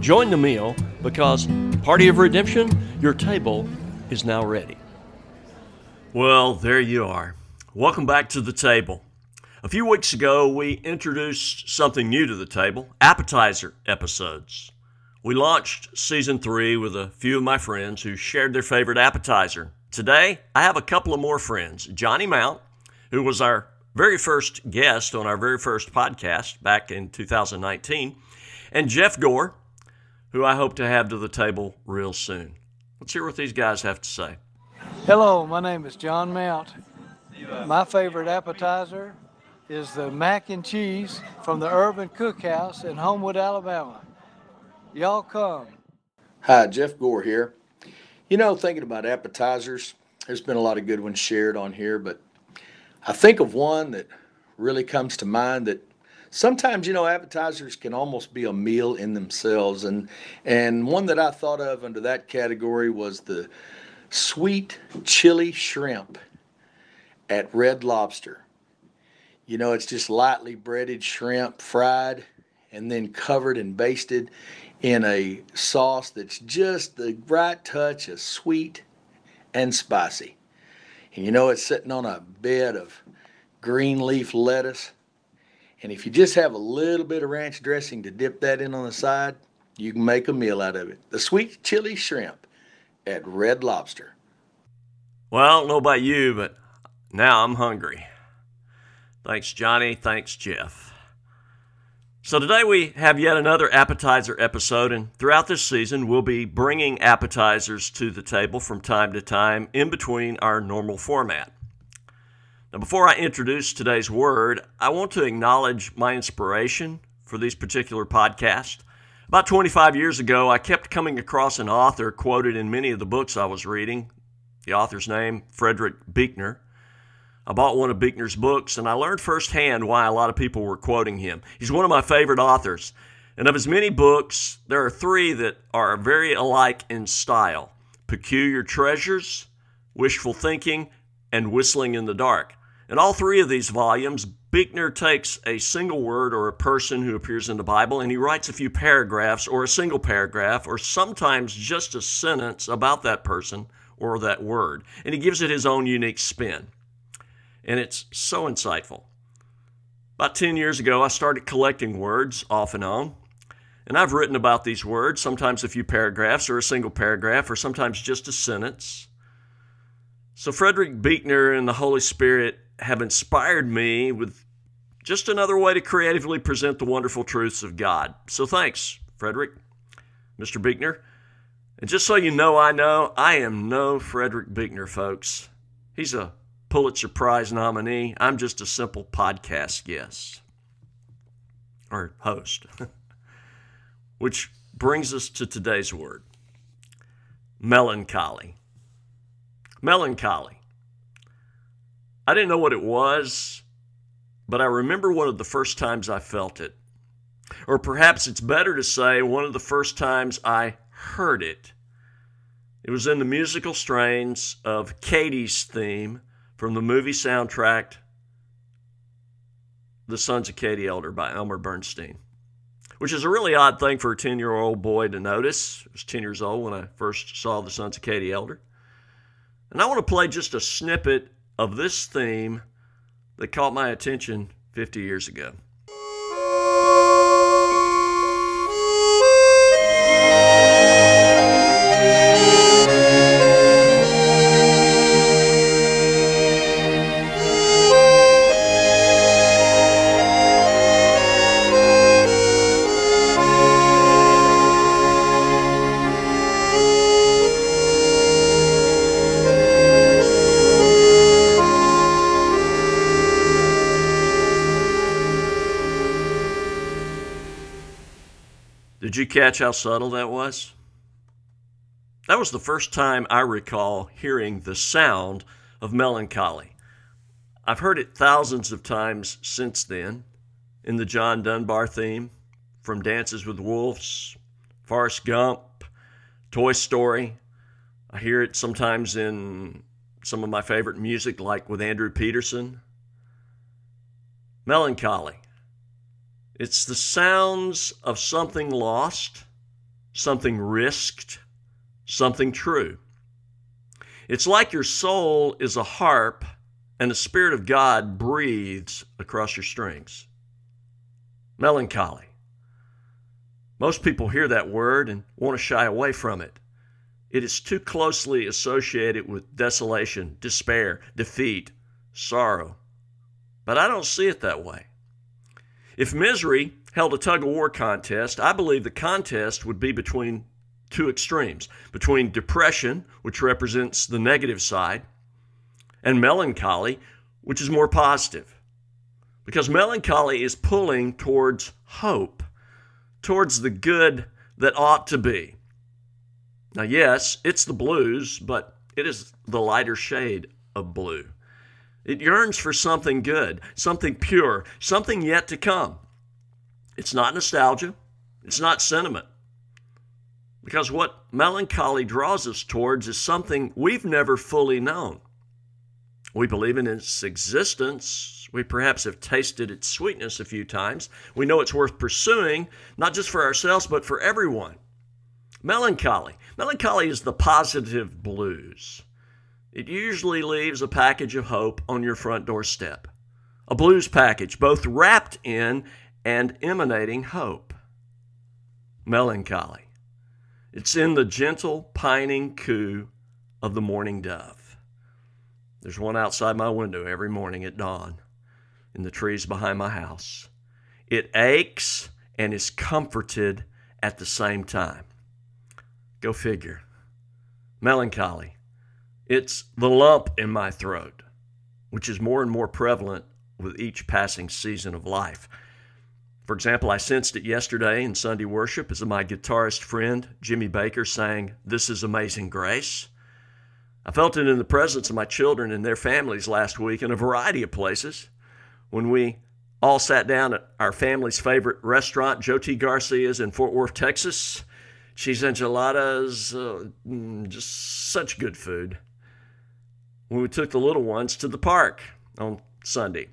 Join the meal because, party of redemption, your table is now ready. Well, there you are. Welcome back to the table. A few weeks ago, we introduced something new to the table appetizer episodes. We launched season three with a few of my friends who shared their favorite appetizer. Today, I have a couple of more friends Johnny Mount, who was our very first guest on our very first podcast back in 2019, and Jeff Gore, who I hope to have to the table real soon. Let's hear what these guys have to say. Hello, my name is John Mount. My favorite appetizer is the mac and cheese from the Urban Cookhouse in Homewood, Alabama. Y'all come. Hi, Jeff Gore here. You know, thinking about appetizers, there's been a lot of good ones shared on here, but I think of one that really comes to mind that sometimes you know appetizers can almost be a meal in themselves and and one that i thought of under that category was the sweet chili shrimp at red lobster. You know it's just lightly breaded shrimp fried and then covered and basted in a sauce that's just the right touch of sweet and spicy. And you know it's sitting on a bed of green leaf lettuce and if you just have a little bit of ranch dressing to dip that in on the side, you can make a meal out of it. The sweet chili shrimp at Red Lobster. Well, I don't know about you, but now I'm hungry. Thanks, Johnny. Thanks, Jeff. So, today we have yet another appetizer episode, and throughout this season, we'll be bringing appetizers to the table from time to time in between our normal format. Now, before I introduce today's word, I want to acknowledge my inspiration for these particular podcasts. About 25 years ago, I kept coming across an author quoted in many of the books I was reading. The author's name, Frederick Buechner. I bought one of Buechner's books and I learned firsthand why a lot of people were quoting him. He's one of my favorite authors. And of his many books, there are three that are very alike in style Peculiar Treasures, Wishful Thinking, and Whistling in the Dark. In all three of these volumes, Buechner takes a single word or a person who appears in the Bible and he writes a few paragraphs or a single paragraph or sometimes just a sentence about that person or that word. And he gives it his own unique spin. And it's so insightful. About 10 years ago, I started collecting words off and on. And I've written about these words, sometimes a few paragraphs or a single paragraph or sometimes just a sentence. So Frederick Buechner and the Holy Spirit have inspired me with just another way to creatively present the wonderful truths of God. So thanks, Frederick, Mr. Buechner. And just so you know, I know, I am no Frederick Buechner, folks. He's a Pulitzer Prize nominee. I'm just a simple podcast guest or host. Which brings us to today's word melancholy. Melancholy. I didn't know what it was, but I remember one of the first times I felt it. Or perhaps it's better to say one of the first times I heard it. It was in the musical strains of Katie's theme from the movie soundtrack The Sons of Katie Elder by Elmer Bernstein, which is a really odd thing for a 10 year old boy to notice. I was 10 years old when I first saw The Sons of Katie Elder. And I want to play just a snippet of this theme that caught my attention 50 years ago. Did you catch how subtle that was? That was the first time I recall hearing the sound of melancholy. I've heard it thousands of times since then in the John Dunbar theme, from Dances with Wolves, Forrest Gump, Toy Story. I hear it sometimes in some of my favorite music, like with Andrew Peterson. Melancholy. It's the sounds of something lost, something risked, something true. It's like your soul is a harp and the Spirit of God breathes across your strings. Melancholy. Most people hear that word and want to shy away from it. It is too closely associated with desolation, despair, defeat, sorrow. But I don't see it that way. If misery held a tug of war contest, I believe the contest would be between two extremes between depression, which represents the negative side, and melancholy, which is more positive. Because melancholy is pulling towards hope, towards the good that ought to be. Now, yes, it's the blues, but it is the lighter shade of blue. It yearns for something good, something pure, something yet to come. It's not nostalgia, it's not sentiment. Because what melancholy draws us towards is something we've never fully known. We believe in its existence. We perhaps have tasted its sweetness a few times. We know it's worth pursuing, not just for ourselves, but for everyone. Melancholy. Melancholy is the positive blues. It usually leaves a package of hope on your front doorstep. A blues package, both wrapped in and emanating hope. Melancholy. It's in the gentle, pining coo of the morning dove. There's one outside my window every morning at dawn in the trees behind my house. It aches and is comforted at the same time. Go figure. Melancholy. It's the lump in my throat, which is more and more prevalent with each passing season of life. For example, I sensed it yesterday in Sunday worship as my guitarist friend Jimmy Baker sang This is Amazing Grace. I felt it in the presence of my children and their families last week in a variety of places when we all sat down at our family's favorite restaurant, Joe T. Garcia's in Fort Worth, Texas. Cheese enchiladas, uh, mm, just such good food. When we took the little ones to the park on Sunday,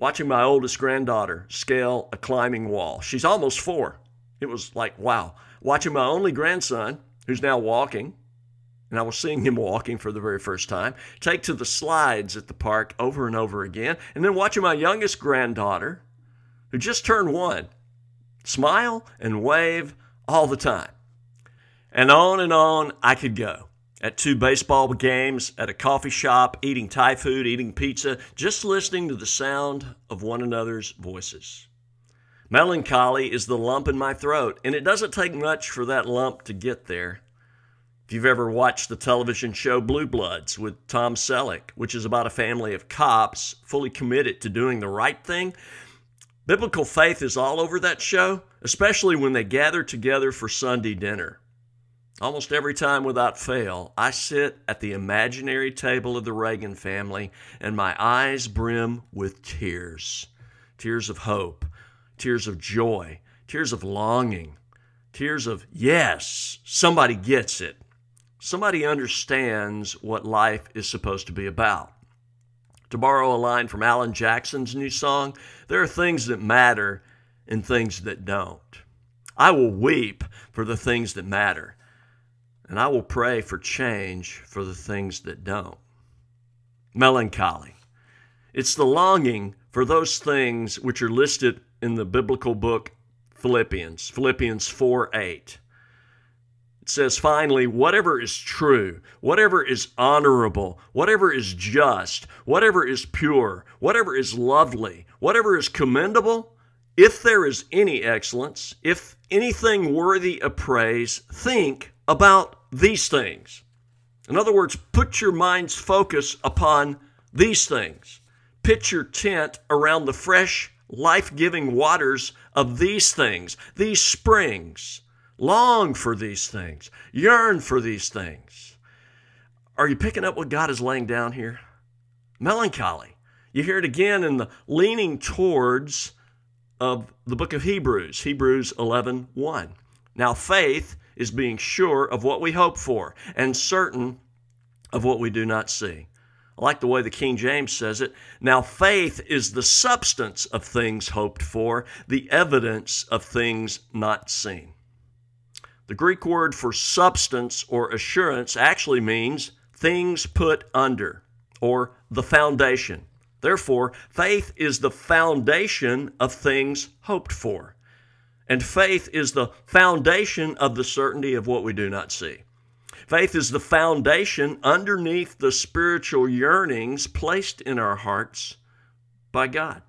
watching my oldest granddaughter scale a climbing wall. She's almost four. It was like, wow. Watching my only grandson, who's now walking, and I was seeing him walking for the very first time, take to the slides at the park over and over again, and then watching my youngest granddaughter, who just turned one, smile and wave all the time. And on and on I could go at two baseball games, at a coffee shop, eating Thai food, eating pizza, just listening to the sound of one another's voices. Melancholy is the lump in my throat, and it doesn't take much for that lump to get there. If you've ever watched the television show Blue Bloods with Tom Selleck, which is about a family of cops fully committed to doing the right thing, biblical faith is all over that show, especially when they gather together for Sunday dinner. Almost every time without fail, I sit at the imaginary table of the Reagan family and my eyes brim with tears tears of hope, tears of joy, tears of longing, tears of, yes, somebody gets it. Somebody understands what life is supposed to be about. To borrow a line from Alan Jackson's new song, there are things that matter and things that don't. I will weep for the things that matter and I will pray for change for the things that don't. Melancholy. It's the longing for those things which are listed in the biblical book Philippians, Philippians 4 8. It says, finally, whatever is true, whatever is honorable, whatever is just, whatever is pure, whatever is lovely, whatever is commendable, if there is any excellence, if anything worthy of praise, think about these things. In other words, put your mind's focus upon these things. Pitch your tent around the fresh life giving waters of these things, these springs. Long for these things, yearn for these things. Are you picking up what God is laying down here? Melancholy. You hear it again in the leaning towards of the book of Hebrews, Hebrews 11 1. Now, faith is being sure of what we hope for and certain of what we do not see. I like the way the King James says it. Now, faith is the substance of things hoped for, the evidence of things not seen. The Greek word for substance or assurance actually means things put under or the foundation. Therefore, faith is the foundation of things hoped for. And faith is the foundation of the certainty of what we do not see. Faith is the foundation underneath the spiritual yearnings placed in our hearts by God.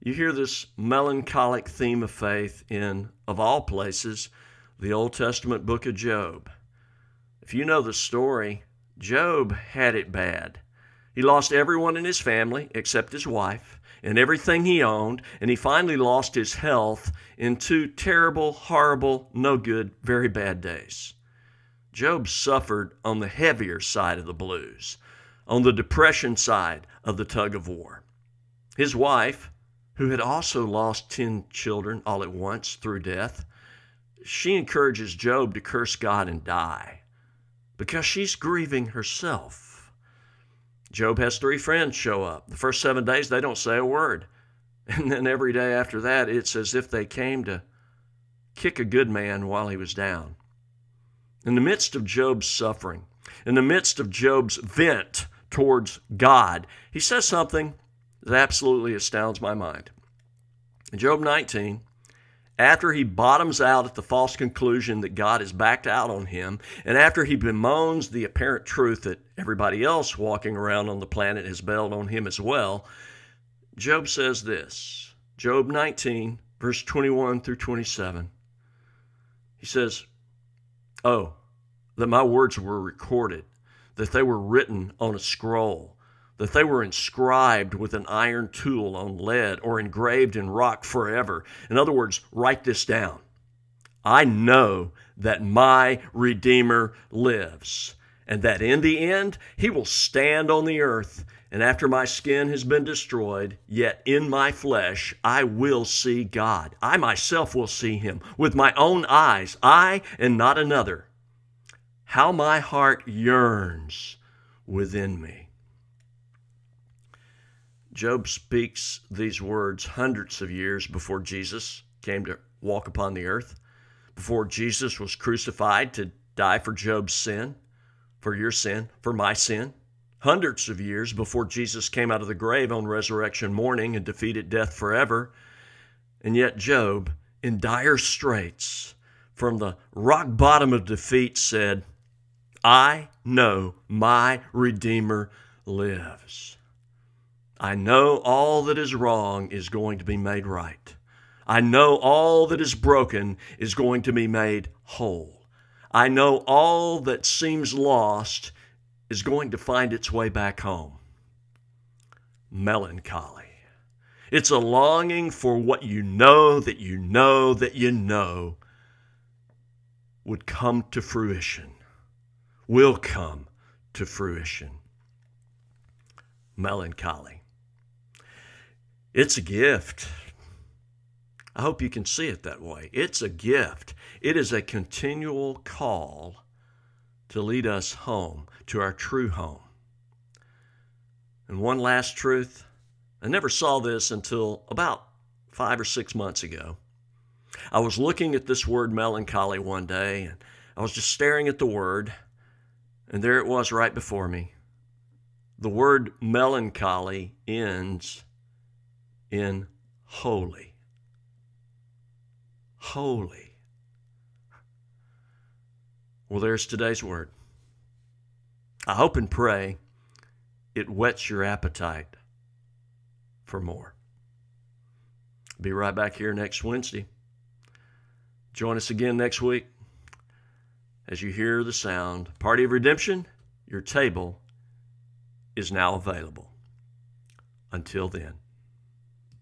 You hear this melancholic theme of faith in, of all places, the Old Testament book of Job. If you know the story, Job had it bad. He lost everyone in his family except his wife and everything he owned, and he finally lost his health in two terrible, horrible, no good, very bad days. Job suffered on the heavier side of the blues, on the depression side of the tug of war. His wife, who had also lost 10 children all at once through death, she encourages Job to curse God and die because she's grieving herself. Job has three friends show up. The first seven days, they don't say a word. And then every day after that, it's as if they came to kick a good man while he was down. In the midst of Job's suffering, in the midst of Job's vent towards God, he says something that absolutely astounds my mind. In Job 19, after he bottoms out at the false conclusion that God has backed out on him, and after he bemoans the apparent truth that everybody else walking around on the planet has bailed on him as well, Job says this Job 19, verse 21 through 27. He says, Oh, that my words were recorded, that they were written on a scroll, that they were inscribed with an iron tool on lead or engraved in rock forever. In other words, write this down. I know that my Redeemer lives, and that in the end he will stand on the earth. And after my skin has been destroyed, yet in my flesh I will see God. I myself will see him with my own eyes, I and not another. How my heart yearns within me. Job speaks these words hundreds of years before Jesus came to walk upon the earth, before Jesus was crucified to die for Job's sin, for your sin, for my sin. Hundreds of years before Jesus came out of the grave on resurrection morning and defeated death forever. And yet, Job, in dire straits, from the rock bottom of defeat, said, I know my Redeemer lives. I know all that is wrong is going to be made right. I know all that is broken is going to be made whole. I know all that seems lost is going to find its way back home. Melancholy. It's a longing for what you know that you know that you know would come to fruition, will come to fruition. Melancholy. It's a gift. I hope you can see it that way. It's a gift. It is a continual call to lead us home, to our true home. And one last truth I never saw this until about five or six months ago. I was looking at this word melancholy one day, and I was just staring at the word, and there it was right before me. The word melancholy ends in holy. Holy. Well, there's today's word. I hope and pray it whets your appetite for more. Be right back here next Wednesday. Join us again next week as you hear the sound. Party of Redemption, your table is now available. Until then.